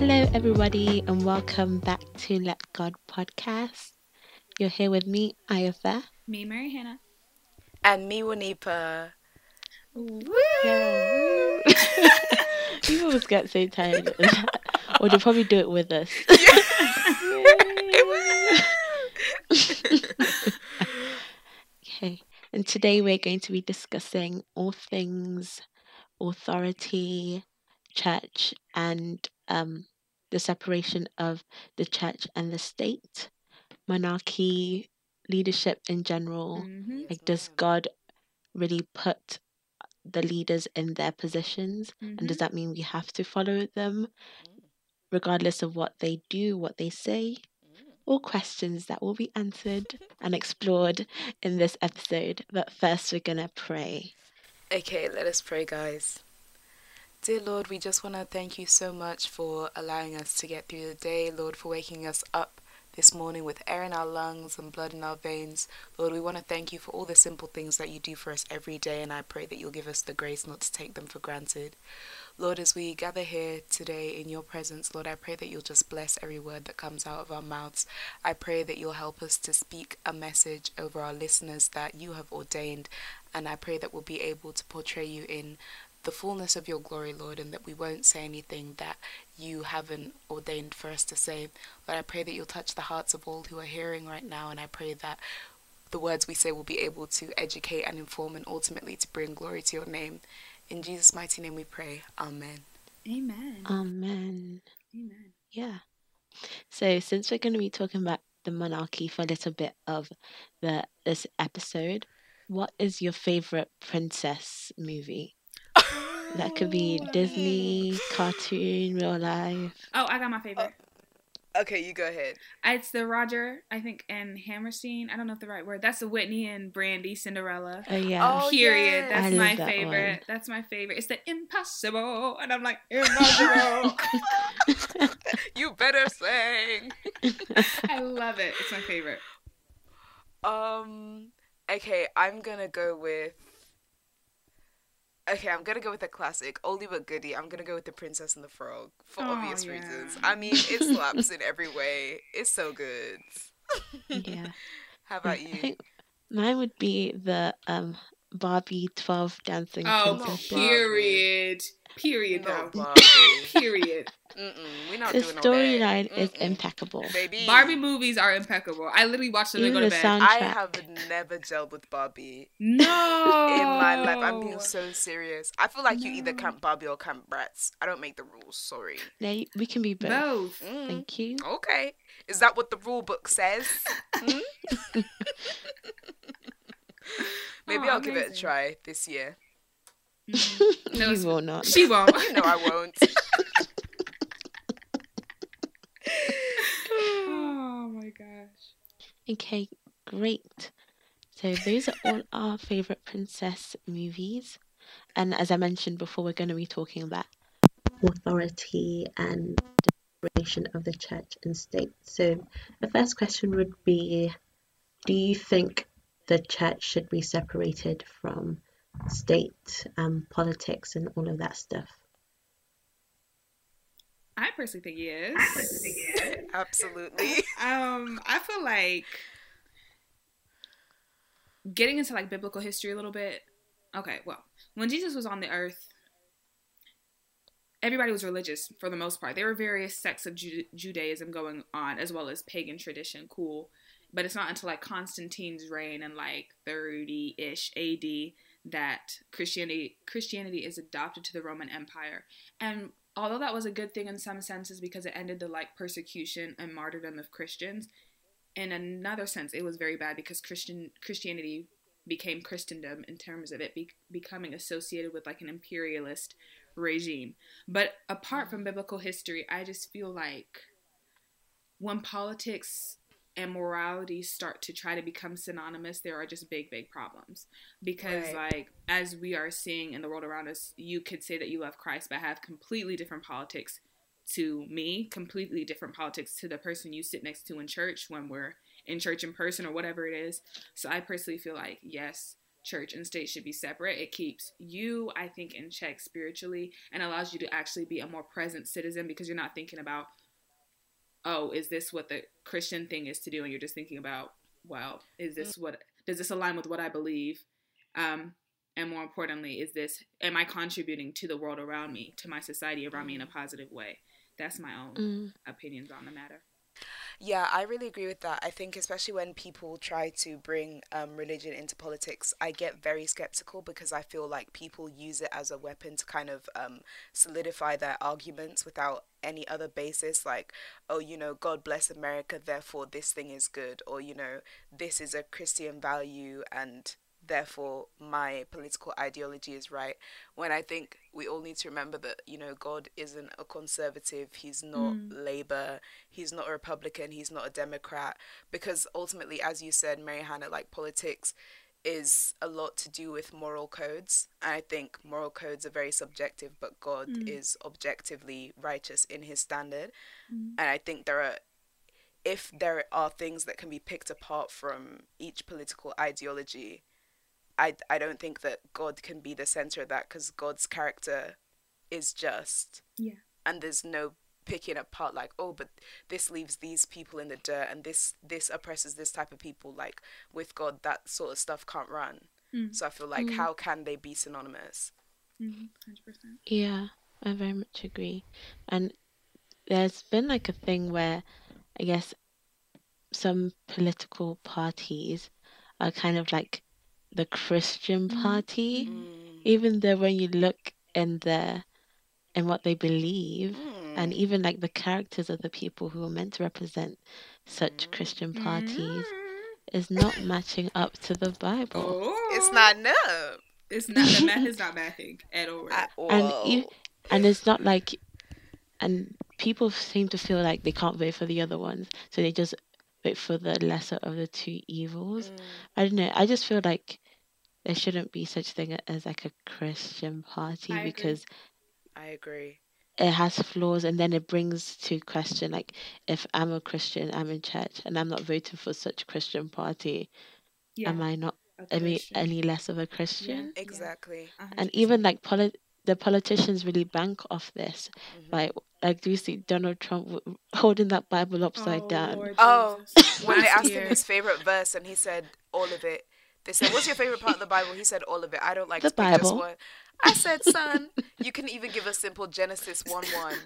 Hello, everybody, and welcome back to Let God podcast. You're here with me, Ayafa. Me, Mary Hannah. And me, Wanipa. Yeah. People always get so tired of that. Or they'll probably do it with us. okay, and today we're going to be discussing all things authority, church, and um, the separation of the church and the state, monarchy, leadership in general. Mm-hmm. Like, does God really put the leaders in their positions? And does that mean we have to follow them, regardless of what they do, what they say? All questions that will be answered and explored in this episode. But first, we're going to pray. Okay, let us pray, guys. Dear Lord, we just want to thank you so much for allowing us to get through the day, Lord, for waking us up this morning with air in our lungs and blood in our veins. Lord, we want to thank you for all the simple things that you do for us every day, and I pray that you'll give us the grace not to take them for granted. Lord, as we gather here today in your presence, Lord, I pray that you'll just bless every word that comes out of our mouths. I pray that you'll help us to speak a message over our listeners that you have ordained, and I pray that we'll be able to portray you in the fullness of your glory, Lord, and that we won't say anything that you haven't ordained for us to say. But I pray that you'll touch the hearts of all who are hearing right now, and I pray that the words we say will be able to educate and inform and ultimately to bring glory to your name. In Jesus' mighty name we pray. Amen. Amen. Amen. Amen. Yeah. So since we're going to be talking about the monarchy for a little bit of the this episode, what is your favorite princess movie? That could be Disney, cartoon, real life. Oh, I got my favorite. Okay, you go ahead. It's the Roger, I think, and Hammerstein. I don't know if the right word. That's the Whitney and Brandy Cinderella. Oh yeah. Oh, Period. yes. That's I my that favorite. one. That's my favorite. It's the impossible, and I'm like impossible. You better sing. I love it. It's my favorite. Um. Okay, I'm gonna go with. Okay, I'm gonna go with a classic, oldie but goodie. I'm gonna go with the Princess and the Frog for Oh, obvious yeah. reasons. I mean, it slaps in every way. It's so good. yeah. How about you? mine would be the um Barbie 12 dancing Oh, princesses. period. Period, No, though. Period. Mm-mm, we're not The doing all storyline is impeccable. Baby. Barbie movies are impeccable. I literally watch them and go Even to bed. sound- I have never gelled with Barbie no. in my life. I'm being so serious. I feel like you either No. camp Barbie or camp Bratz. I don't make the rules. Sorry. No, we can be both. both. Mm. Thank you. Okay. Is that what the rule book says? Hmm? Maybe Oh, I'll give it a try this year. Mhm. No, you will not. She won't. No, I won't. oh my gosh. Okay, great. So those are all our favorite princess movies. And as I mentioned before, we're going to be talking about authority and separation of the church and state. So the first question would be Do you think the church should be separated from state um, politics and all of that stuff? I personally think yes. Absolutely. Um, I feel like getting into like biblical history a little bit. Okay, well, when Jesus was on the earth, everybody was religious for the most part. There were various sects of Ju- Judaism going on, as well as pagan tradition. Cool, but it's not until like Constantine's reign in like 30-ish AD that Christianity Christianity is adopted to the Roman Empire. And although that was a good thing in some senses because it ended the like persecution and martyrdom of Christians, in another sense it was very bad because Christian Christianity became Christendom in terms of it be- becoming associated with like an imperialist regime. But apart from biblical history, I just feel like when politics and morality start to try to become synonymous, there are just big, big problems. Because, Right. like, as we are seeing in the world around us, you could say that you love Christ, but have completely different politics to me, completely different politics to the person you sit next to in church when we're in church in person or whatever it is. So I personally feel like, yes, church and state should be separate. It keeps you, I think, in check spiritually and allows you to actually be a more present citizen because you're not thinking about, oh, is this what the Christian thing is to do? And you're just thinking about, well, is this what does this align with what I believe? Um, and more importantly, is this am I contributing to the world around me, to my society around me in a positive way? That's my own Mm. opinions on the matter. Yeah, I really agree with that. I think, especially when people try to bring um, religion into politics, I get very skeptical because I feel like people use it as a weapon to kind of um, solidify their arguments without any other basis. Like, oh, you know, God bless America, therefore this thing is good, or, you know, this is a Christian value and therefore my political ideology is right when i think we all need to remember that you know god isn't a conservative he's not hmm. labor he's not a republican he's not a democrat because ultimately as you said mary hannah like politics is a lot to do with moral codes. And i think moral codes are very subjective but god hmm. is objectively righteous in his standard. Hmm. And i think there are if there are things that can be picked apart from each political ideology I, I don't think that God can be the center of that because God's character is just. Yeah. And there's no picking apart like, oh, but this leaves these people in the dirt and this this oppresses this type of people. Like with God, that sort of stuff can't run. So I feel like how can they be synonymous? Mm-hmm. Hundred percent. Yeah, I very much agree. And there's been like a thing where I guess some political parties are kind of like the Christian party, Mm. even though when you look in the in what they believe Mm. and even like the characters of the people who are meant to represent such Christian parties is not matching up to the Bible. Oh, It's not no It's not. The math is not mathing at all. at all. and e- and it's not like and people seem to feel like they can't vote for the other ones so they just vote for the lesser of the two evils Mm. i don't know i just feel like there shouldn't be such thing as like a christian party I agree. because I agree. it has flaws and then it brings to question like if i'm a christian i'm in church and i'm not voting for such christian party yeah. am i not a any, any less of a christian Yeah. Exactly. A hundred and percent. even like poli- the politicians really bank off this Mhm. like like do you see donald trump holding that bible upside oh, down Lord Oh, when they asked him his favorite verse and he said all of it. They said, "What's your favorite part of the Bible?" He said, "All of it. I don't like The to just Bible. one." I said, "Son, you can even give a simple Genesis one one,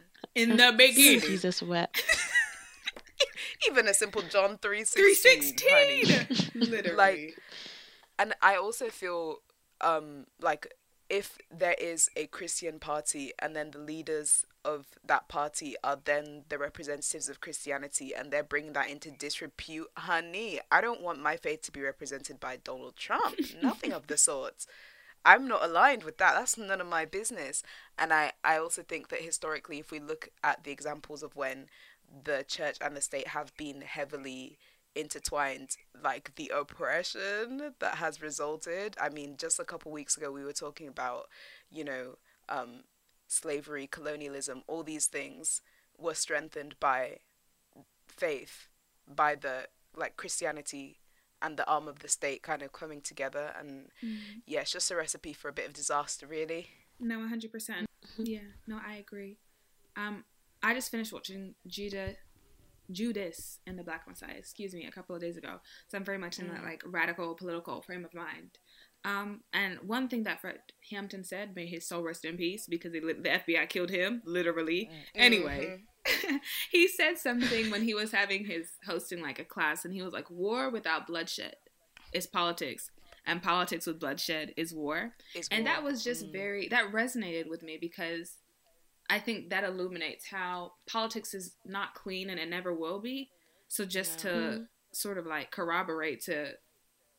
in the beginning, jesus wept even a simple John three three sixteen. sixteen, literally. Like- And I also feel um like if there is a Christian party and then the leaders of that party are then the representatives of Christianity and they're bringing that into disrepute, honey, I don't want my faith to be represented by Donald Trump. Nothing of the sort. I'm not aligned with that. That's none of my business. And I, I also think that historically, if we look at the examples of when the church and the state have been heavily intertwined, like the oppression that has resulted. I mean, just a couple weeks ago, we were talking about, you know, um, slavery, colonialism, all these things were strengthened by faith, by the like Christianity and the arm of the state kind of coming together. And yeah, it's just a recipe for a bit of disaster, really. No, one hundred percent. Yeah, no, I agree. Um, I just finished watching Judah, Judas and the Black Messiah. Excuse me, a couple of days ago. So I'm very much in that like radical political frame of mind. Um, and one thing that Fred Hampton said, may his soul rest in peace, because the FBI killed him, literally. Anyway, he said something when he was having his hosting like a class, and he was like, "War without bloodshed is politics, and politics with bloodshed is war." Is and that was just Mm. very that resonated with me because I think that illuminates how politics is not clean and it never will be. So just to sort of like corroborate to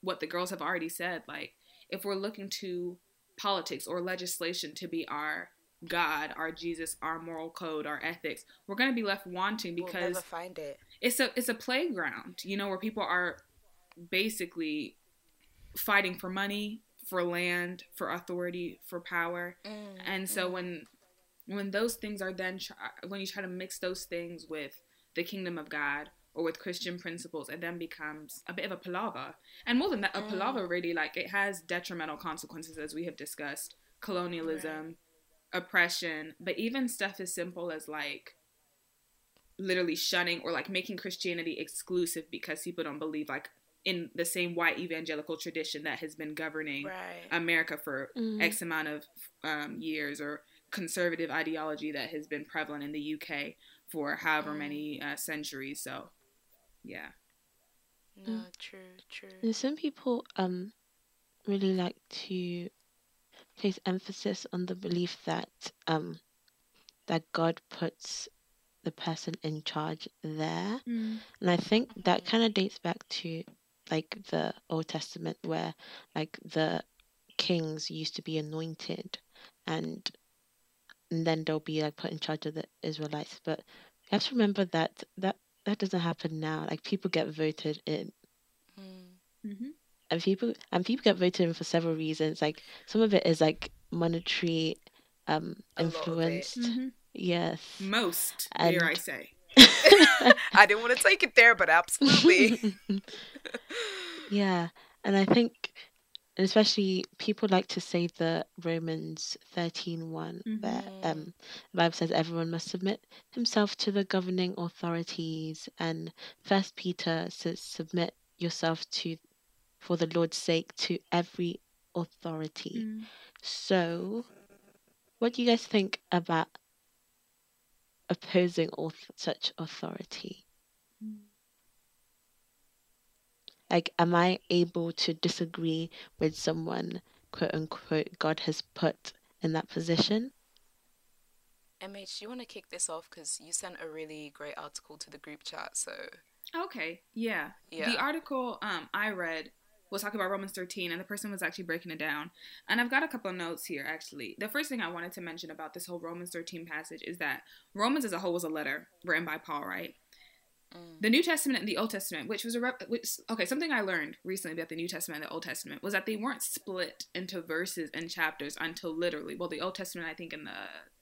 what the girls have already said, like if we're looking to politics or legislation to be our God, our Jesus, our moral code, our ethics, we're going to be left wanting because We'll find it. it's a it's a playground, you know, where people are basically fighting for money, for land, for authority, for power. Mm, and so mm. when when those things are then try, when you try to mix those things with the kingdom of God or with Christian principles, it then becomes a bit of a palaver. And more than that, a Mm. palaver really like it has detrimental consequences as we have discussed. Colonialism, oppression, but even stuff as simple as like literally shunning or like making Christianity exclusive because people don't believe like in the same white evangelical tradition that has been governing Right. America for Mm. X amount of um, years or conservative ideology that has been prevalent in the UK for however Mm. many uh, centuries. So, yeah. no, true, true. And some people um really like to place emphasis on the belief that um that God puts the person in charge there. And I think that Mhm. kind of dates back to like the Old Testament where like the kings used to be anointed and and then they'll be like put in charge of the Israelites. But you have to remember that that that doesn't happen now. Like people get voted in Mm. Mm-hmm. and people and people get voted in for several reasons. Like some of it is like monetary um A lot of it. influenced. Mm-hmm. Yes. Most, And- dare I say. I didn't want to take it there, but absolutely. yeah, and I think and especially people like to say the Romans thirteen one where Mhm. um the Bible says everyone must submit himself to the governing authorities and first Peter says submit yourself to for the Lord's sake to every authority. Mm. So, what do you guys think about opposing auth- such authority? Like, am I able to disagree with someone, quote unquote, God has put in that position? MH, do you want to kick this off because you sent a really great article to the group chat. So Okay, yeah. Yeah. The article um, I read was talking about Romans 13, and the person was actually breaking it down. And I've got a couple of notes here, actually. The first thing I wanted to mention about this whole Romans 13 passage is that Romans as a whole was a letter written by Paul, right? Mm. The New Testament and the Old Testament, which was a rep- which okay, something I learned recently about the New Testament and the Old Testament was that they weren't split into verses and chapters until literally, well, the Old Testament I think in the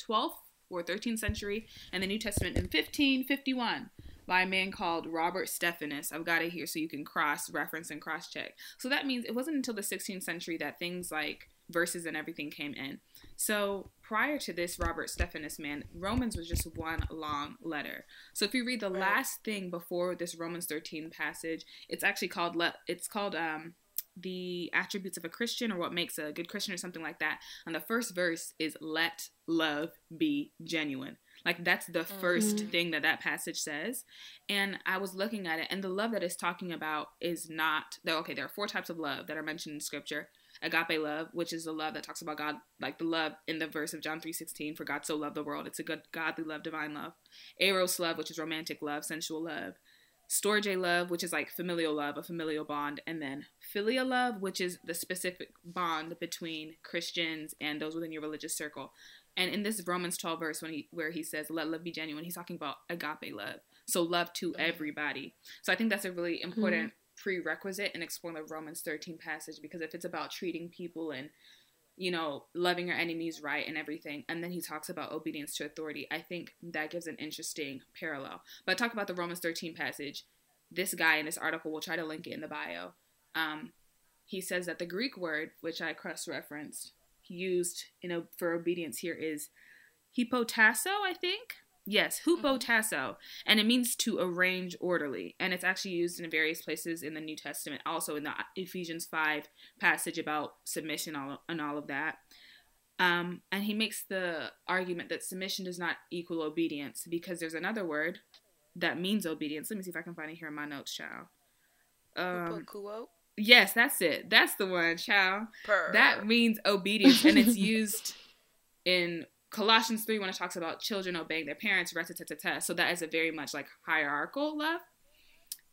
12th or 13th century, and the New Testament in 1551 by a man called Robert Stephanus. I've got it here so you can cross reference and cross check. So that means it wasn't until the 16th century that things like verses and everything came in. So prior to this Robert Stephanus man, Romans was just one long letter. So if you read the Right. last thing before this Romans 13 passage, it's actually called le- it's called um the attributes of a Christian or what makes a good Christian or something like that. And the first verse is let love be genuine. Like that's the first Mhm. thing that that passage says. And I was looking at it and the love that it's talking about is not though okay, there are four types of love that are mentioned in scripture. Agape love, which is the love that talks about God, like the love in the verse of John 3:16, for God so loved the world. It's a good godly love, divine love. Eros love, which is romantic love, sensual love. Storge love, which is like familial love, a familial bond, and then philia love, which is the specific bond between Christians and those within your religious circle. And in this Romans 12 verse, when he where he says, "Let love be genuine," he's talking about agape love, so love to everybody. So I think that's a really important mm-hmm. Prerequisite in exploring the Romans 13 passage because if it's about treating people and you know, loving your enemies right and everything. And then he talks about obedience to authority. I think that gives an interesting parallel. But talk about the Romans 13 passage. This guy in this article, we'll try to link it in the bio. Um, he says that the Greek word, which I cross referenced, used you know for obedience here is hypotasso, I think. Yes, hupo tasso, and it means to arrange orderly, and it's actually used in various places in the New Testament, also in the Ephesians five passage about submission all, and all of that. Um, and he makes the argument that submission does not equal obedience because there's another word that means obedience. Let me see if I can find it here in my notes, child. Um, yes, that's it. That's the one, child. Purr. That means obedience, and it's used in Colossians 3 when it talks about children obeying their parents, So that is a very much like hierarchical love.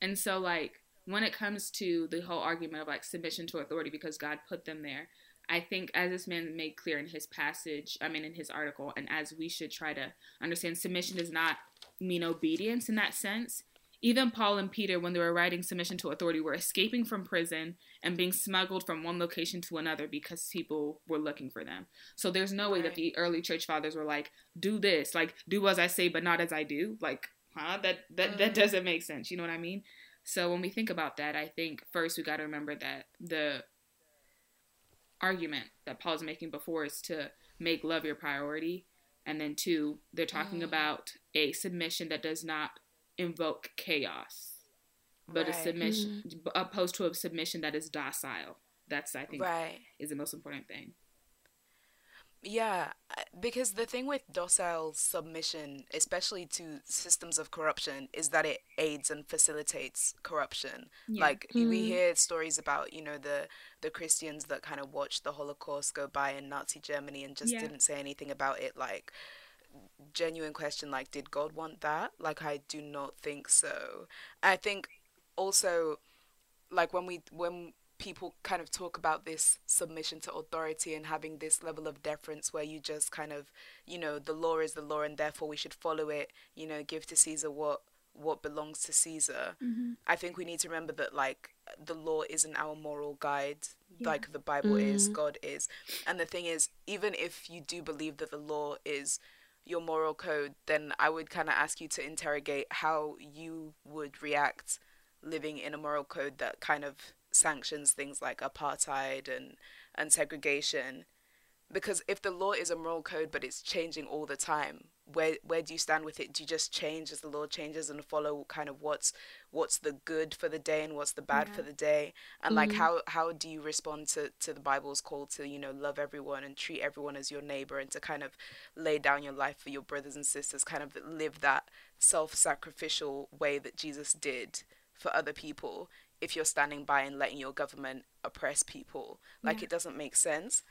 And so, like, when it comes to the whole argument of like submission to authority because God put them there, I think as this man made clear in his passage, I mean, in his article, and as we should try to understand, submission does not mean obedience in that sense. Even Paul and Peter, when they were writing submission to authority, were escaping from prison and being smuggled from one location to another because people were looking for them. So there's no way that the early church fathers were like, do this, like, do as I say, but not as I do. Like, huh? That that that doesn't make sense. You know what I mean? So when we think about that, I think first we got to remember that the argument that Paul's making before is to make love your priority, and then two, they're talking Mm. about a submission that does not invoke chaos, but a Right. submission opposed to a submission that is docile. That's I think Right. is the most important thing. Yeah, because the thing with docile submission, especially to systems of corruption, is that it aids and facilitates corruption. Yeah. Like we Mm. hear stories about, you know, the the Christians that kind of watched the Holocaust go by in Nazi Germany and just Yeah. didn't say anything about it. Like genuine question, like did God want that? Like I do not think so. I think also like when we when people kind of talk about this submission to authority and having this level of deference where you just kind of you know the law is the law and therefore we should follow it you know give to caesar what what belongs to caesar i think we need to remember that like the law isn't our moral guide like the bible is Mm. god is and the thing is even if you do believe that the law is your moral code then i would kind of ask you to interrogate how you would react living in a moral code that kind of sanctions things like apartheid and and segregation because if the law is a moral code but it's changing all the time where where do you stand with it? Do you just change as the law changes and follow kind of what's what's the good for the day and what's the bad for the day? And like mm. how how do you respond to to the bible's call to you know love everyone and treat everyone as your neighbor and to kind of lay down your life for your brothers and sisters kind of live that self-sacrificial way that jesus did for other people if you're standing by and letting your government oppress people? Like Yeah. it doesn't make sense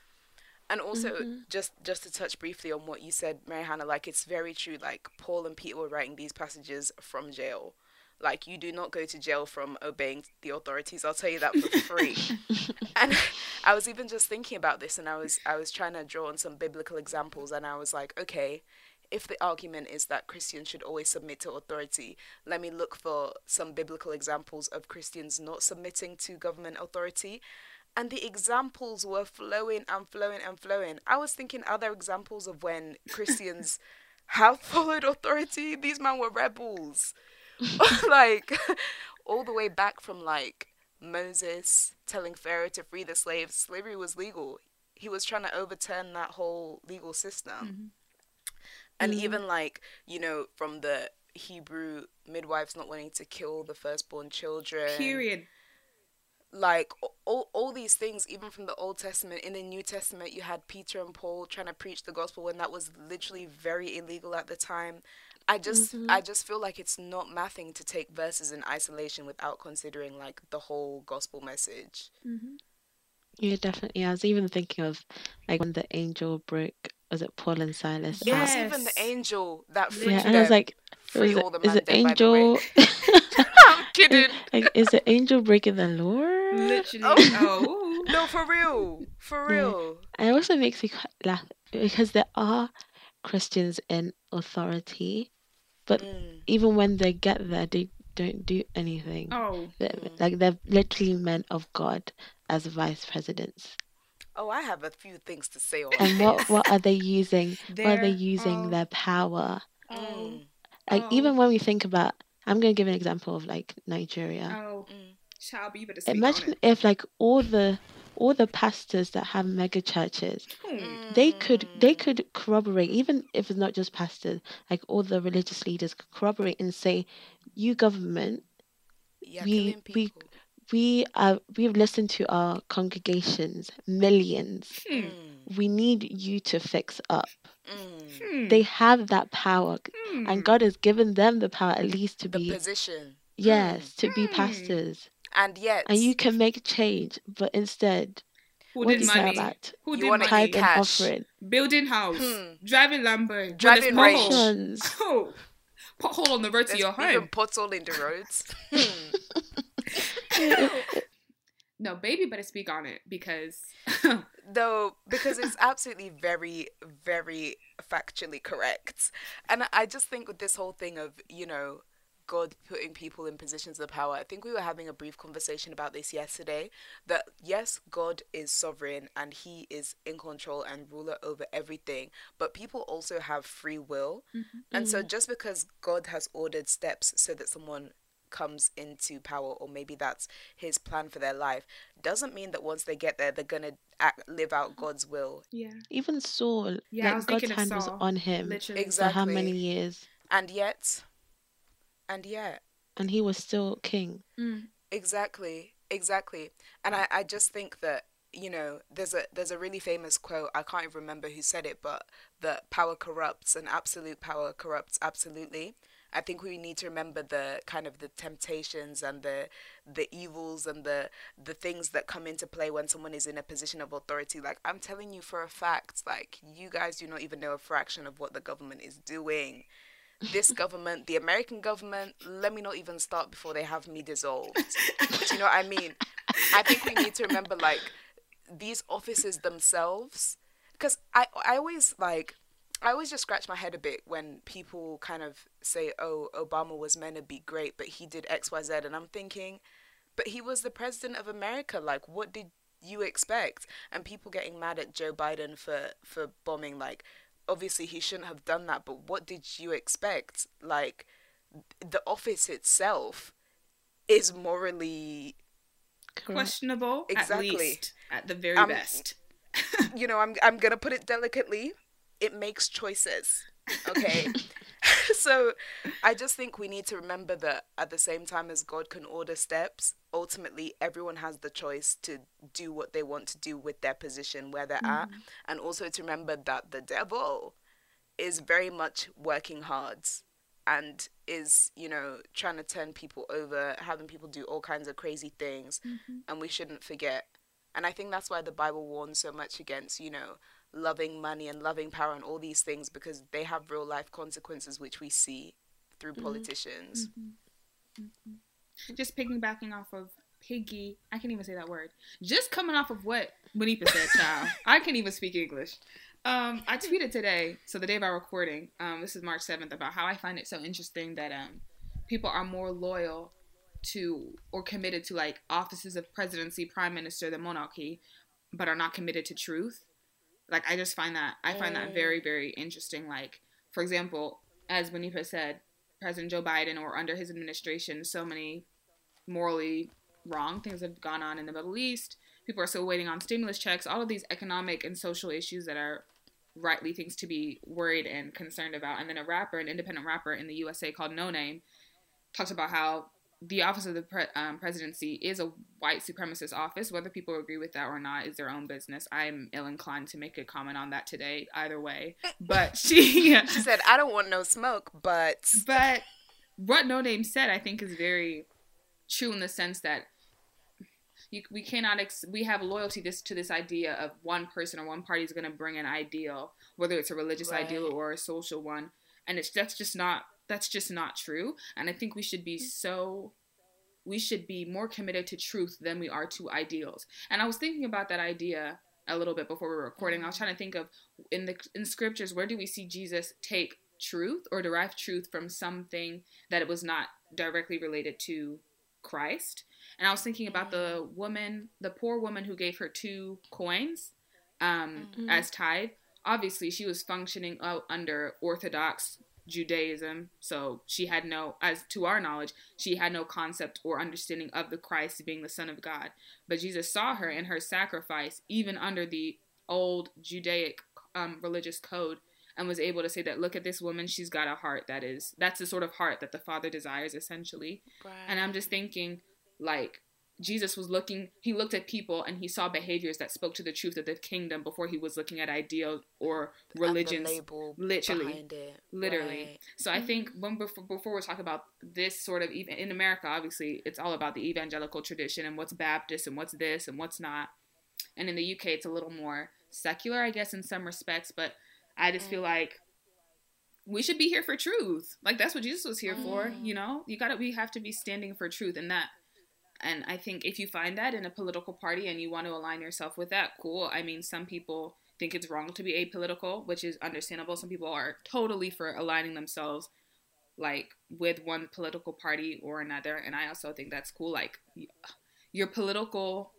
and also mm-hmm. just just to touch briefly on what you said mary hannah like it's very true like paul and peter were writing these passages from jail. Like you do not go to jail from obeying the authorities. I'll tell you that for free. And i was even just thinking about this and i was i was trying to draw on some biblical examples and i was like okay if the argument is that Christians should always submit to authority, let me look for some biblical examples of Christians not submitting to government authority. And the examples were flowing and flowing and flowing. I was thinking, are there examples of when Christians have followed authority? These men were rebels. like, all the way back from like Moses telling Pharaoh to free the slaves, slavery was legal. He was trying to overturn that whole legal system mm-hmm. and mm-hmm. even like you know from the hebrew midwives not wanting to kill the firstborn children Period. Like all, all these things even from the old testament in the new testament you had peter and paul trying to preach the gospel when that was literally very illegal at the time i just mm-hmm. i just feel like it's not mathing to take verses in isolation without considering like the whole gospel message mm-hmm. Yeah, definitely. I was even thinking of like when the angel broke, was it Paul and Silas? it out? even the angel that freed Yeah, and I was like, free was all the it, is it man dead, by angel? i'm kidding like, is the angel breaking the law? Literally. Oh. Oh. no for real for Yeah. real And it also makes me laugh because there are Christians in authority, but Mm. even when they get there, they don't do anything. Oh. They're- Mm. Like they're literally men of God as vice presidents. Oh, I have a few things to say on And this. what what are they using? what are they They're- using oh. their power? Oh. Mm, Like Oh. even when we think about, I'm going to give an example of like Nigeria. Oh. mm. Child, but you Imagine if like all the all the pastors that have mega churches Hmm. they could they Mm. could corroborate even if it's not just pastors like all the religious leaders could corroborate and say you government Yeah, we- we- people. We are we've listened to our congregations millions Hmm. Mm, we need you to fix up mm. Hmm. they have that power Hmm. and god has given them the power at least to The be position. yes to be Hmm. pastors And yet, and you can make change but instead Who what did do you care money? about Who You did wanna money? eat tithe and cash. offering Building house, Hmm. driving Lambo, Driving with a range. pothole. Oh, pothole on the road to there's your even home. pothole in the roads. No, baby, better speak on it because Though, because it's absolutely very, very factually correct. And I just think with this whole thing of, you know, God putting people in positions of power. I think we were having a brief conversation about this yesterday. That yes, God is sovereign and He is in control and ruler over everything, but people also have free will. Mm-hmm. And so, just because God has ordered steps so that someone comes into power or maybe that's his plan for their life doesn't mean that once they get there they're going to live out god's will. Yeah. Even saul yeah like god's hand was on him literally. exactly for how many years? And yet and yet. And he was still king. Mm. exactly exactly. And I, I just think that you know there's a there's a really famous quote i can't even remember who said it but that power corrupts and absolute power corrupts absolutely i think we need to remember the kind of the temptations and the the evils and the the things that come into play when someone is in a position of authority like i'm telling you for a fact like you guys do not even know a fraction of what the government is doing this government, the American government, let me not even start before they have me dissolved. Do you know what I mean? I think we need to remember like these offices themselves because I I always like I always just scratch my head a bit when people kind of say, "Oh, Obama was meant to be great, but he did XYZ. And I'm thinking, "But he was the president of America. Like, what did you expect?" And people getting mad at Joe Biden for for bombing, like, obviously he shouldn't have done that, but what did you expect? Like the office itself is morally questionable exactly. at least at the very um, best. you know, I'm I'm going to put it delicately. It makes choices. Okay? so I just think we need to remember that at the same time as God can order steps, ultimately everyone has the choice to do what they want to do with their position where they're mm-hmm. at. And also to remember that the devil is very much working hard and is, you know, trying to turn people over, having people do all kinds of crazy things. Mm-hmm. And we shouldn't forget. And I think that's why the Bible warns so much against, you know, loving money and loving power and all these things because they have real life consequences which we see through mm-hmm. politicians. Mm-hmm. Mm-hmm. Just piggybacking off of piggy, I can't even say that word. Just coming off of what Bonifa said, child. I can't even speak English. Um, I tweeted today, so the day of our recording, um, this is March 7th, about how I find it so interesting that um, people are more loyal to or committed to like offices of presidency, prime minister, the monarchy, but are not committed to truth like I just find that I find that very very interesting. Like for example, as Bonifa said, President Joe Biden or under his administration, so many morally wrong things have gone on in the Middle East. People are still waiting on stimulus checks. All of these economic and social issues that are rightly things to be worried and concerned about. And then a rapper, an independent rapper in the USA called Noname, talks about how the office of the pre- um, presidency is a white supremacist office. Whether people agree with that or not is their own business. I'm ill inclined to make a comment on that today, either way. But she she said, "I don't want no smoke," but but what Noname said, I think, is very true in the sense that you, we cannot ex- we have loyalty this to this idea of one person or one party is going to bring an ideal, whether it's a religious right. ideal or a social one, and it's that's just not that's just not true. And I think we should be mm. so we should be more committed to truth than we are to ideals. And I was thinking about that idea a little bit before we were recording. I was trying to think of in the in scriptures where do we see Jesus take truth or derive truth from something that it was not directly related to Christ. And I was thinking about the woman, the poor woman who gave her two coins um, mm-hmm. as tithe. Obviously, she was functioning under Orthodox Judaism. So she had no, as to our knowledge, she had no concept or understanding of the Christ being the Son of God. But Jesus saw her in her sacrifice, even under the old Judaic um, religious code, and was able to say that, look at this woman, she's got a heart that is, that's the sort of heart that the Father desires, essentially. Right. And I'm just thinking, like, Jesus was looking, he looked at people and he saw behaviors that spoke to the truth of the kingdom before he was looking at ideals or religions. literally. Literally. Right. So I think when before, before we talk about this sort of, even in America, obviously, it's all about the evangelical tradition and what's Baptist and what's this and what's not. And in the UK, it's a little more secular, I guess, in some respects. But I just mm. feel like we should be here for truth. Like that's what Jesus was here mm. for, you know? You gotta, we have to be standing for truth. And that and I think if you find that in a political party and you want to align yourself with that, cool. I mean, some people think it's wrong to be apolitical, which is understandable. Some people are totally for aligning themselves like with one political party or another. And I also think that's cool. Like your political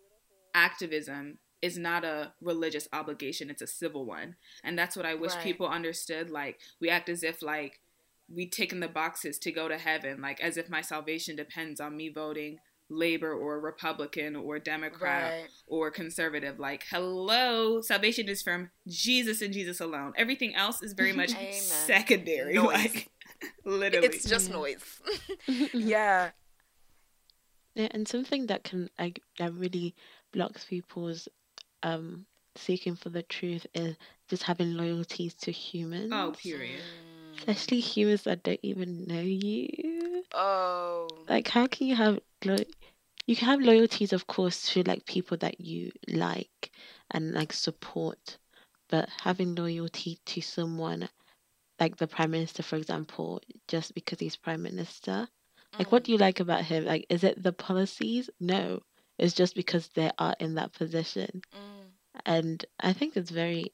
activism is not a religious obligation, it's a civil one. And that's what I wish Right. people understood. Like we act as if like we tick in the boxes to go to heaven, like as if my salvation depends on me voting labor or republican or democrat Right. or conservative like hello salvation is from jesus and jesus alone everything else is very much Amen. secondary Noise. like literally It's just noise. yeah. Yeah, and something that can like that really blocks people's um seeking for the truth is just having loyalties to humans. oh period Mm. Especially humans that don't even know you. Oh. Like how can you have lo- you can have loyalties of course to like people that you like and like support, but having loyalty to someone like the prime minister for example just because he's prime minister like, what do you like about him? Like, is it the policies? No, it's just because they are in that position. Mm. And I think it's very,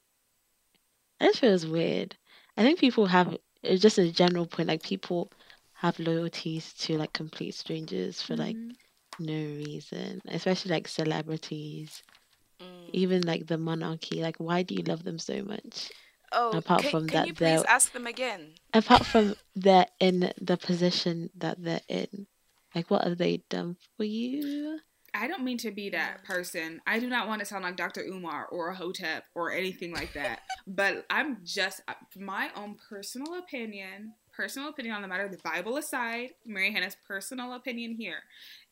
I just feel it's weird. I think people have, it's just a general point, like, people have loyalties to, like, complete strangers for, like, Mhm. no reason, especially, like, celebrities, Mm. even, like, the monarchy. Like, why do you love them so much? Oh, apart can, from can that, you please ask them again? Apart from they're in the position that they're in, like, what have they done for you? I don't mean to be that person. I do not want to sound like Dr. Umar or a Hotep or anything like that. but I'm just uh, my own personal opinion, personal opinion on the matter, the Bible aside, Mary Hannah's personal opinion here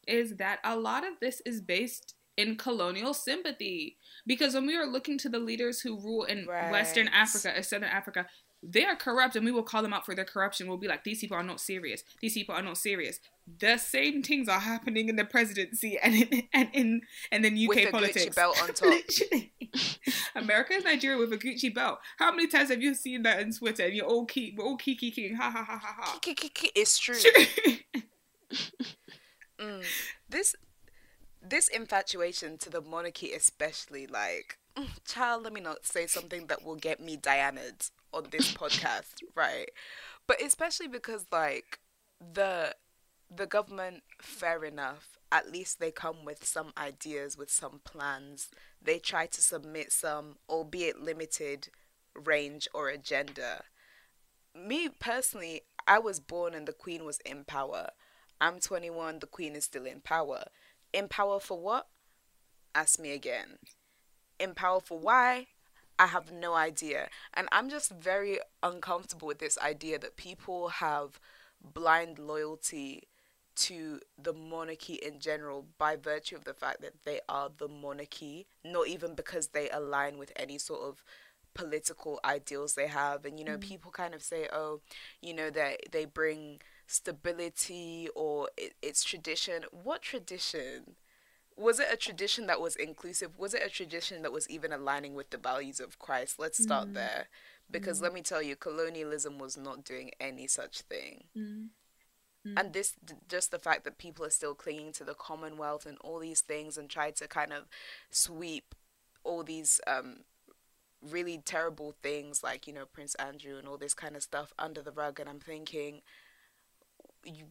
is that a lot of this is based in colonial sympathy. Because when we are looking to the leaders who rule in Western Africa or Southern Africa, they are corrupt and we will call them out for their corruption. We'll be like, these people are not serious. These people are not serious. The same things are happening in the presidency and in and in and in UK With a politics. Gucci belt on top. Literally. America is Nigeria with a Gucci belt. How many times have you seen that in Twitter? And you're all keep we're all kiki king. Ha ha ha ha ha. Ki- ki- ki- It's true. Mm. This this infatuation to the monarchy, especially, like, mm, child, let me not say something that will get me Diana'd on this podcast, right? But especially because, like, the the government, fair enough. At least they come with some ideas, with some plans. They try to submit some, albeit limited, range or agenda. Me personally, I was born and the Queen was in power. I'm 21, the Queen is still in power. In power for what? Ask me again. In power for why? I have no idea. And I'm just very uncomfortable with this idea that people have blind loyalty to the monarchy in general by virtue of the fact that they are the monarchy, not even because they align with any sort of political ideals they have. And you know, mm. people kind of say, oh, you know, that they bring stability or it, it's tradition. What tradition? Was it a tradition that was inclusive? Was it a tradition that was even aligning with the values of Christ? Let's start mm-hmm. there. Because mm-hmm. let me tell you, colonialism was not doing any such thing. Mm-hmm. And this just the fact that people are still clinging to the commonwealth and all these things and try to kind of sweep all these um really terrible things like you know prince andrew and all this kind of stuff under the rug. And i'm thinking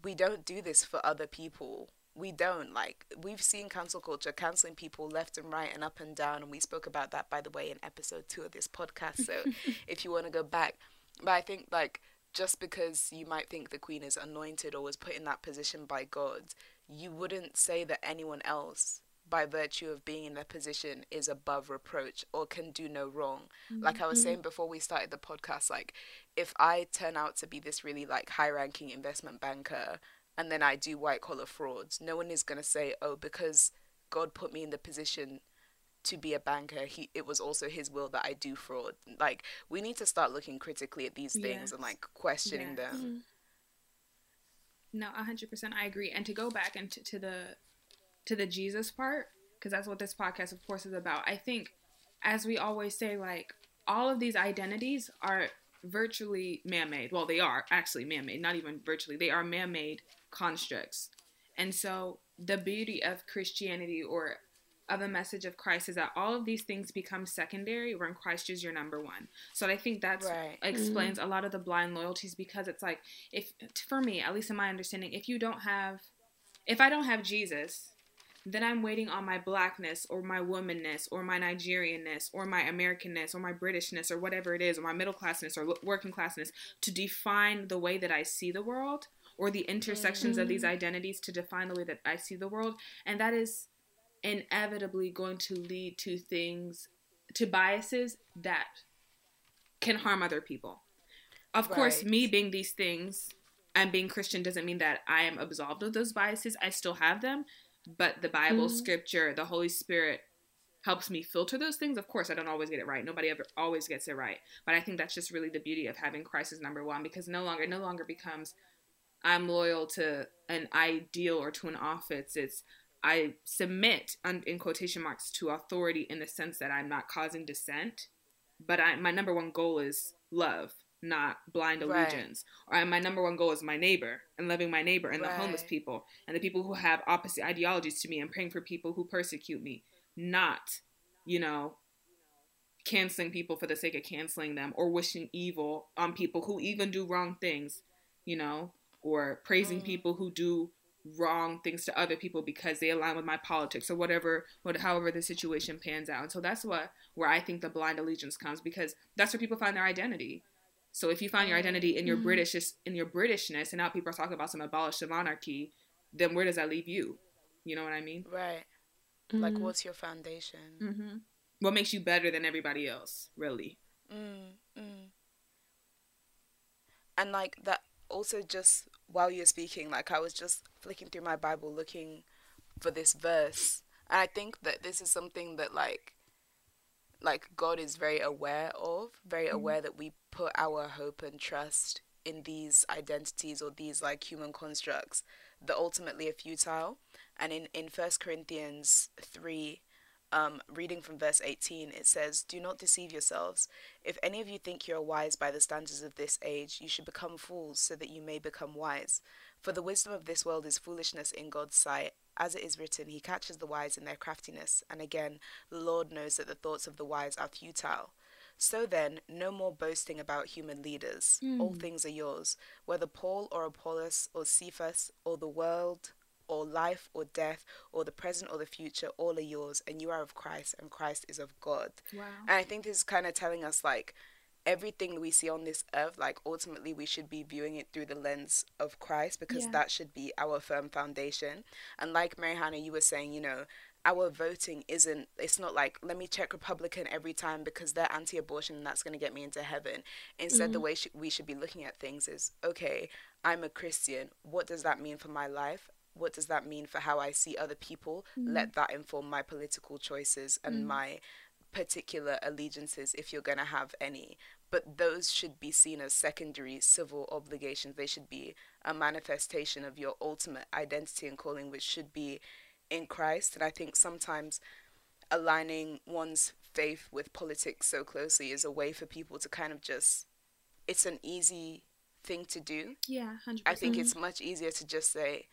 we don't do this for other people we don't like we've seen cancel culture canceling people left and right and up and down and we spoke about that by the way in episode two of this podcast so if you want to go back. But i think like just because you might think the queen is anointed or was put in that position by god you wouldn't say that anyone else by virtue of being in that position is above reproach or can do no wrong. Like i was saying mm-hmm. before we started the podcast like if i turn out to be this really like high ranking investment banker and then I do white collar frauds, no one is going to say, oh, because God put me in the position to be a banker, he it was also his will that I do fraud. Like we need to start looking critically at these things and like questioning Yes. them. Mm-hmm. No, hundred percent, I agree. And to go back into to the to the Jesus part, because that's what this podcast, of course, is about. I think, as we always say, like all of these identities are virtually man-made. Well, they are actually man-made. Not even virtually. They are man-made constructs. And so, the beauty of Christianity, or of the message of Christ is that all of these things become secondary when Christ is your number one. So I think that Right. explains mm-hmm. a lot of the blind loyalties because it's like if for me, at least in my understanding, if you don't have if I don't have Jesus, then I'm waiting on my blackness or my womanness or my Nigerianness or my Americanness or my Britishness or whatever it is or my middle classness or working classness to define the way that I see the world or the intersections of these identities to define the way that I see the world. And that is inevitably going to lead to things, to biases that can harm other people. Of course, me being these things and being Christian doesn't mean that I am absolved of those biases. I still have them, but the Bible, Mhm. scripture, the Holy Spirit helps me filter those things. Of course, I don't always get it right. Nobody ever always gets it right. But I think that's just really the beauty of having Christ as number one because no longer, no longer becomes I'm loyal to an ideal or to an office. It's I submit in quotation marks to authority in the sense that I'm not causing dissent, but I, my number one goal is love, not blind allegiance. Right. Or my number one goal is my neighbor and loving my neighbor and the homeless people and the people who have opposite ideologies to me and praying for people who persecute me, not, you know, canceling people for the sake of canceling them or wishing evil on people who even do wrong things, you know, or praising Mm. people who do wrong things to other people because they align with my politics or whatever what however the situation pans out. And so that's what where I think the blind allegiance comes because that's where people find their identity. So if you find your identity in your Mhm. British in your Britishness and now people are talking about some abolish the monarchy, then where does that leave you? You know what I mean? Right. Like, Mm. what's your foundation? Mm-hmm. What makes you better than everybody else, really? Mm, mm. And like that also just while you're speaking, like I was just flicking through my Bible looking for this verse. And I think that this is something that like like God is very aware of, very mm-hmm. aware that we put our hope and trust in these identities or these like human constructs that ultimately are futile. And in in First Corinthians three, um, reading from verse 18, it says, Do not deceive yourselves. If any of you think you are wise by the standards of this age, you should become fools so that you may become wise. For the wisdom of this world is foolishness in God's sight. As it is written, He catches the wise in their craftiness. And again, the Lord knows that the thoughts of the wise are futile. So then, no more boasting about human leaders. All things are yours, whether Paul or Apollos or Cephas or the world or life or death or the present or the future, all are yours, and you are of Christ, and Christ is of God. Wow. And I think this is kind of telling us like everything we see on this earth, like ultimately we should be viewing it through the lens of Christ because Yeah. that should be our firm foundation. And like Mary Hannah, you were saying, you know, our voting isn't it's not like let me check republican every time because they're anti-abortion and that's going to get me into heaven instead the mm-hmm. way sh- we should be looking at things is okay i'm a christian what does that mean for my life what does that mean for how i see other people? Mm-hmm. Let that inform my political choices and mm-hmm. my particular allegiances if you're going to have any. But those should be seen as secondary civil obligations. They should be a manifestation of your ultimate identity and calling which should be in Christ. And I think sometimes aligning one's faith with politics so closely is a way for people to kind of just, it's an easy thing to do. Yeah, hundred I think it's much easier to just say,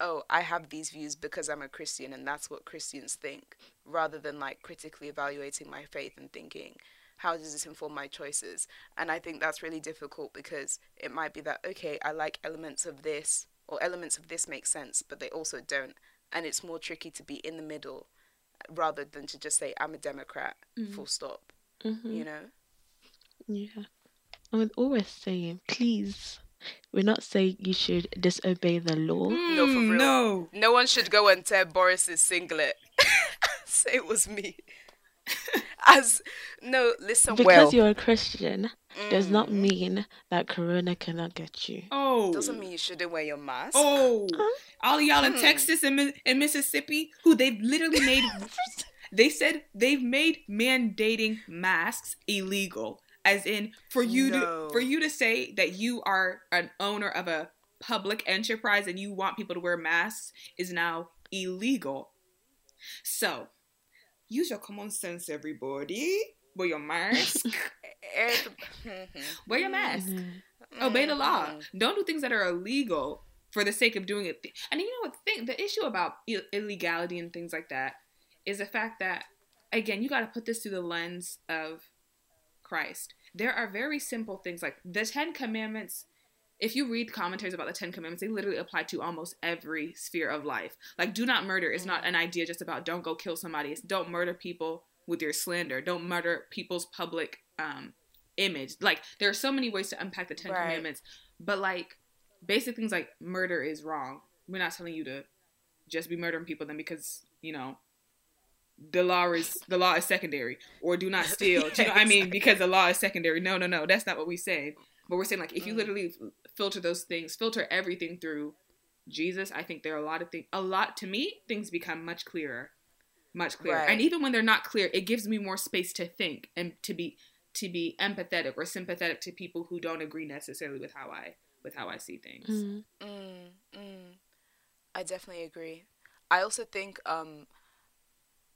oh, I have these views because I'm a Christian and that's what Christians think, rather than like critically evaluating my faith and thinking, how does this inform my choices? And I think that's really difficult because it might be that, okay, I like elements of this, or elements of this make sense, but they also don't. And it's more tricky to be in the middle rather than to just say, I'm a Democrat, full stop, Mhm. you know? Yeah. And with all we're saying, please, we're not saying you should disobey the law. No, for real. Mm, No. No one should go and tear Boris's singlet. Say it was me. As no, listen Because well. you're a Christian does not Mm. mean that Corona cannot get you. Oh. doesn't mean you shouldn't wear your mask. Oh, all of y'all in Hmm. Texas and, Mi- and Mississippi who they've literally made. they said they've made mandating masks illegal, as in for you No. to for you to say that you are an owner of a public enterprise and you want people to wear masks is now illegal. So, use your common sense, everybody. Wear your mask. Every- wear your mask. Mhm. obey the law. Mhm. Don't do things that are illegal for the sake of doing it. And you know what? The thing, the issue about Ill- illegality and things like that is the fact that again, you got to put this through the lens of Christ. There are very simple things like the 10 commandments if you read commentaries about the Ten Commandments, they literally apply to almost every sphere of life. Like, do not murder is not an idea just about don't go kill somebody. It's don't murder people with your slander. Don't murder people's public um, image. Like, there are so many ways to unpack the Ten Right. Commandments, but like basic things like murder is wrong. We're not telling you to just be murdering people then because you know the law is the law is secondary or do not steal. Do you know what I mean? Because the law is secondary. No, no, no. That's not what we say. But we're saying like if you Mm. literally filter those things, filter everything through Jesus, I think there are a lot of things. A lot to me, things become much clearer, much clearer. Right. And even when they're not clear, it gives me more space to think and to be to be empathetic or sympathetic to people who don't agree necessarily with how I with how I see things. Mm. Mm, mm. I definitely agree. I also think, um,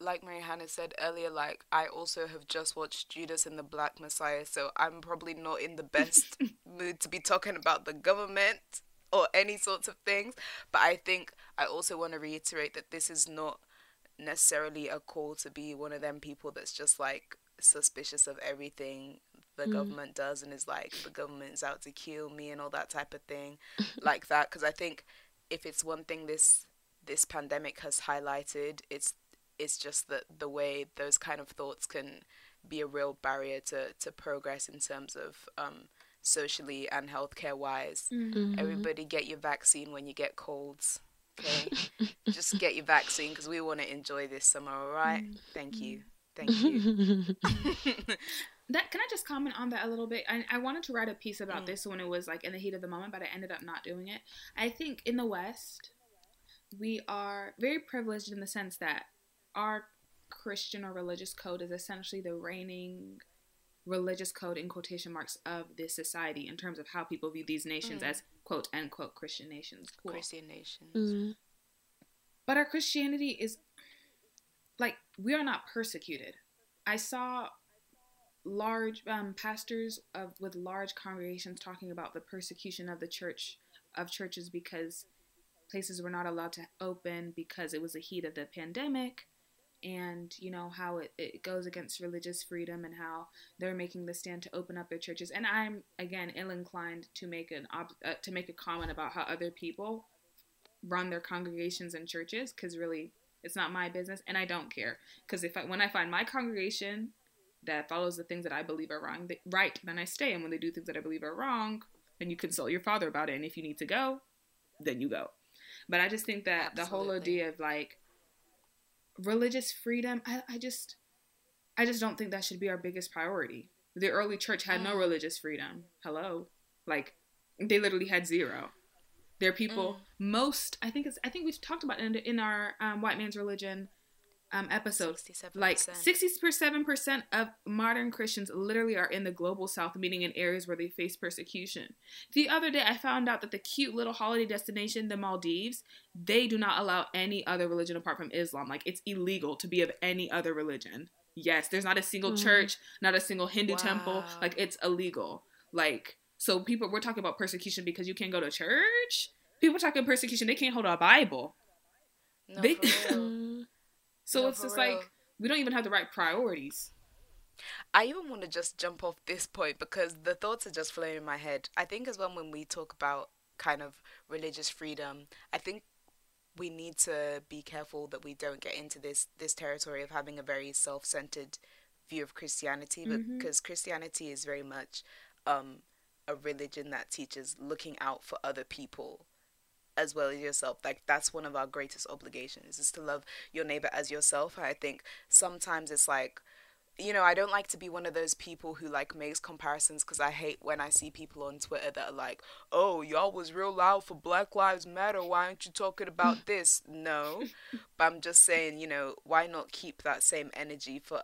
like Mary Hannah said earlier, like I also have just watched Judas and the Black Messiah, so I'm probably not in the best mood to be talking about the government or any sorts of things. But I think I also want to reiterate that this is not necessarily a call to be one of them people that's just like suspicious of everything the Mm. government does and is like the government's out to kill me and all that type of thing like that because i think if it's one thing this this pandemic has highlighted it's it's just that the way those kind of thoughts can be a real barrier to to progress in terms of um socially and healthcare wise Mhm. everybody get your vaccine when you get colds okay just get your vaccine because we want to enjoy this summer all right thank you thank you That can I just comment on that a little bit? I, I wanted to write a piece about Mm. this when it was like in the heat of the moment, but I ended up not doing it. I think in the West, we are very privileged in the sense that our Christian or religious code is essentially the reigning religious code in quotation marks of this society in terms of how people view these nations Mm. as quote unquote Christian nations. Cool. christian nations Mm. But our Christianity is like we are not persecuted. I saw large um, pastors of with large congregations talking about the persecution of the church of churches because places were not allowed to open because it was the heat of the pandemic and you know how it, it goes against religious freedom and how they're making the stand to open up their churches. And i'm again ill inclined to make an ob- uh, to make a comment about how other people run their congregations and churches because really it's not my business and i don't care. Because if I, when i find my congregation that follows the things that i believe are wrong right then i stay. And when they do things that i believe are wrong then you consult your father about it. And if you need to go then you go. But i just think that the whole idea of like religious freedom I, I just i just don't think that should be our biggest priority. The early church had no Mm. religious freedom. Hello? Like they literally had zero. There are people most i think it's i think we've talked about in, in our um, white man's religion um, episode 67%. like 67% of modern Christians literally are in the global south, meaning in areas where they face persecution. The other day, I found out that the cute little holiday destination, the Maldives, they do not allow any other religion apart from Islam. Like, it's illegal to be of any other religion. Yes, there's not a single Mhm. church, not a single Hindu temple. Like, it's illegal. Like, so people, we're talking about persecution because you can't go to church. People talking persecution, they can't hold a Bible. no, they-. Mm. So No, it's just real. like, we don't even have the right priorities. I even want to just jump off this point because the thoughts are just flowing in my head. I think as well when we talk about kind of religious freedom, I think we need to be careful that we don't get into this this territory of having a very self-centered view of Christianity Mhm. because Christianity is very much um, a religion that teaches looking out for other people as well as yourself like that's one of our greatest obligations is to love your neighbor as yourself i think sometimes it's like you know, I don't like to be one of those people who like makes comparisons because I hate when I see people on Twitter that are like, "Oh, y'all was real loud for Black Lives Matter. Why aren't you talking about this?" No, but I'm just saying, you know, why not keep that same energy for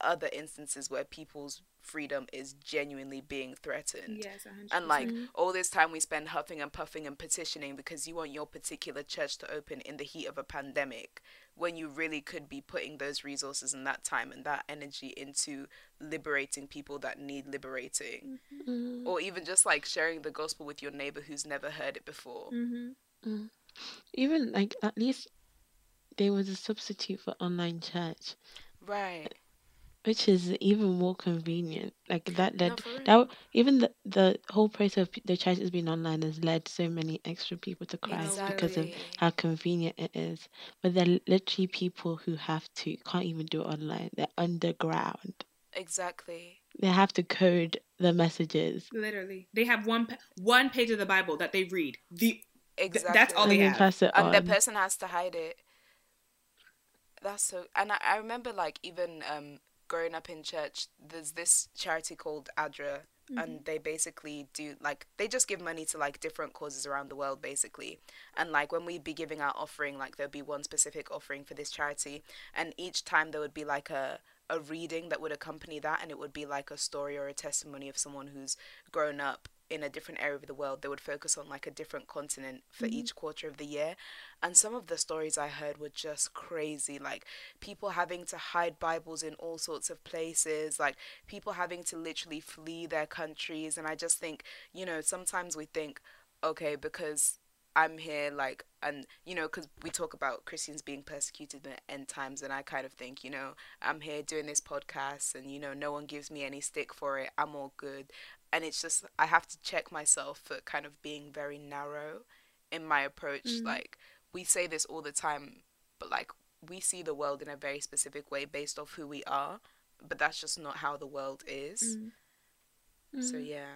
other instances where people's freedom is genuinely being threatened? Yes, 100%. And like all this time we spend huffing and puffing and petitioning because you want your particular church to open in the heat of a pandemic when you really could be putting those resources and that time and that energy into liberating people that need liberating Mm. or even just like sharing the gospel with your neighbor who's never heard it before. hmm Even like at least there was a substitute for online church, Right. Which is even more convenient. Like that No, led for real. that even the the whole process of p- the churches being online has led so many extra people to Christ because of Exactly. how convenient it is. But there are literally people who have to can't even do it online. They're underground. Exactly. They have to code the messages. Literally, they have one pa- one page of the Bible that they read. The Exactly. that's all they then have. pass it and the on. person has to hide it. That's so. And I, I remember like even um growing up in church, there's this charity called ADRA, and mm-hmm. they basically do like they just give money to like different causes around the world basically. And like when we'd be giving our offering, like there'd be one specific offering for this charity, and each time there would be like a a reading that would accompany that, and it would be like a story or a testimony of someone who's grown up in a different area of the world. They would focus on like a different continent for mm-hmm. each quarter of the year. And some of the stories I heard were just crazy. Like people having to hide Bibles in all sorts of places, like people having to literally flee their countries. And I just think, you know, sometimes we think, okay, because I'm here, like, and you know, because we talk about Christians being persecuted in the end times, and I kind of think, you know, I'm here doing this podcast, and you know, no one gives me any stick for it. I'm all good, and it's just I have to check myself for kind of being very narrow in my approach. Mm-hmm. Like we say this all the time, but like we see the world in a very specific way based off who we are, but that's just not how the world is. Mm-hmm. So mm-hmm. yeah.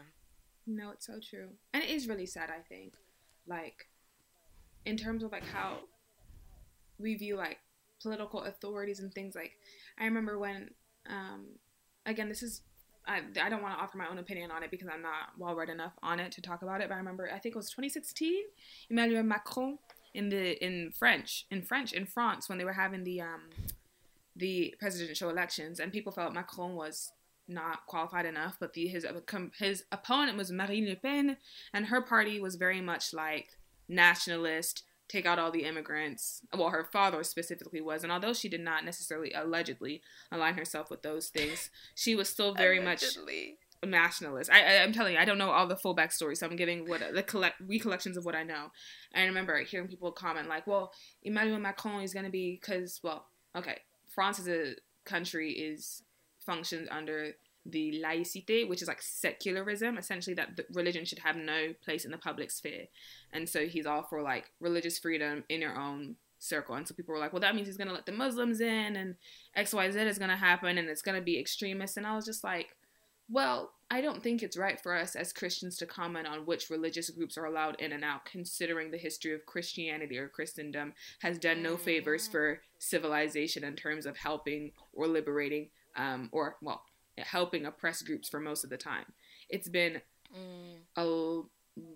No, it's so true. And it is really sad, I think. Like in terms of like how we view like political authorities and things like I remember when um again this is I, I don't want to offer my own opinion on it because I'm not well read enough on it to talk about it, but I remember I think it was 2016 Emmanuel Macron in the in French in French in France when they were having the um the presidential elections and people felt Macron was not qualified enough, but the, his his opponent was Marine Le Pen, and her party was very much like nationalist, take out all the immigrants. Well, her father specifically was, and although she did not necessarily allegedly align herself with those things, she was still very much Allegedly. a nationalist. I, I'm telling you, I don't know all the full backstory, so I'm giving what the collect recollections of what I know. And I remember hearing people comment like, "Well, Emmanuel Macron is going to be because well, okay, France is a uh, country is functions under the laïcité, which is like secularism, essentially that the religion should have no place in the public sphere. And so he's all for like religious freedom in your own circle. And so people were like, well, that means he's going to let the Muslims in and XYZ is going to happen and it's going to be extremist. And I was just like, well, I don't think it's right for us as Christians to comment on which religious groups are allowed in and out, considering the history of Christianity or Christendom has done no favors mm. for civilization in terms of helping or liberating, um, or, well, helping oppressed groups for most of the time. It's been Mm. a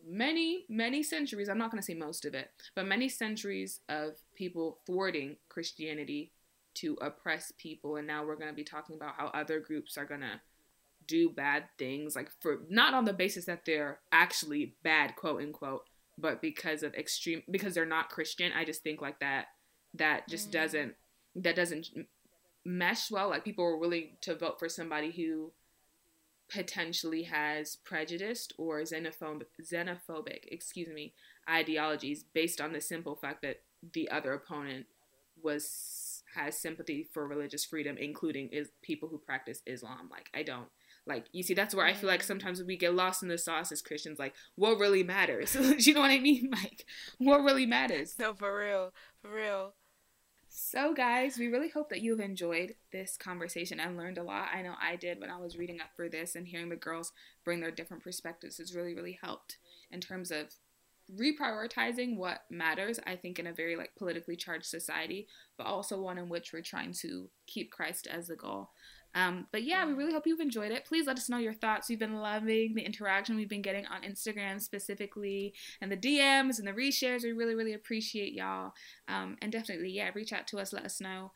many many centuries i'm not going to say most of it but many centuries of people thwarting christianity to oppress people and now we're going to be talking about how other groups are going to do bad things like for not on the basis that they're actually bad quote unquote but because of extreme because they're not christian i just think like that that just doesn't that doesn't mesh well like people were willing to vote for somebody who potentially has prejudiced or xenophobic, xenophobic, excuse me, ideologies based on the simple fact that the other opponent was has sympathy for religious freedom, including is people who practice Islam. Like I don't like you see that's where I feel like mm-hmm. sometimes we get lost in the sauce as Christians. Like what really matters? you know what I mean? Like what really matters? No, for real, for real. So, guys, we really hope that you've enjoyed this conversation and learned a lot. I know I did when I was reading up for this and hearing the girls bring their different perspectives has really, really helped in terms of reprioritizing what matters, I think, in a very like politically charged society, but also one in which we're trying to keep Christ as the goal. Um, but yeah, we really hope you've enjoyed it. Please let us know your thoughts. We've been loving the interaction we've been getting on Instagram specifically and the DMs and the reshares. We really, really appreciate y'all. Um, and definitely, yeah, reach out to us. Let us know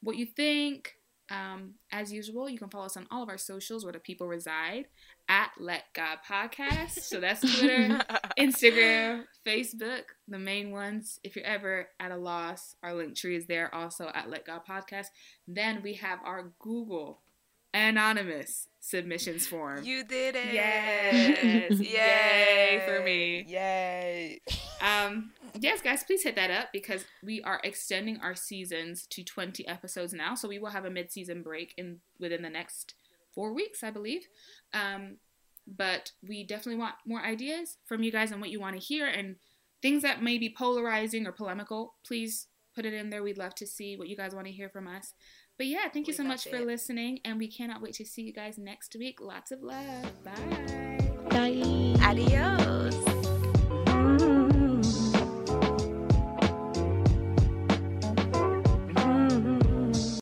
what you think. Um, as usual, you can follow us on all of our socials where the people reside at Let God Podcast. So that's Twitter, Instagram, Facebook, the main ones. If you're ever at a loss, our link tree is there also at Let God Podcast. Then we have our Google anonymous submissions form. You did it. Yes. Yay for me. Yay. Um, yes, guys, please hit that up because we are extending our seasons to 20 episodes now. So we will have a mid-season break in within the next four weeks, I believe. Um, but we definitely want more ideas from you guys on what you want to hear and things that may be polarizing or polemical. Please put it in there. We'd love to see what you guys want to hear from us. But yeah, thank you so love much for listening, and we cannot wait to see you guys next week. Lots of love. Bye. Bye. Adios.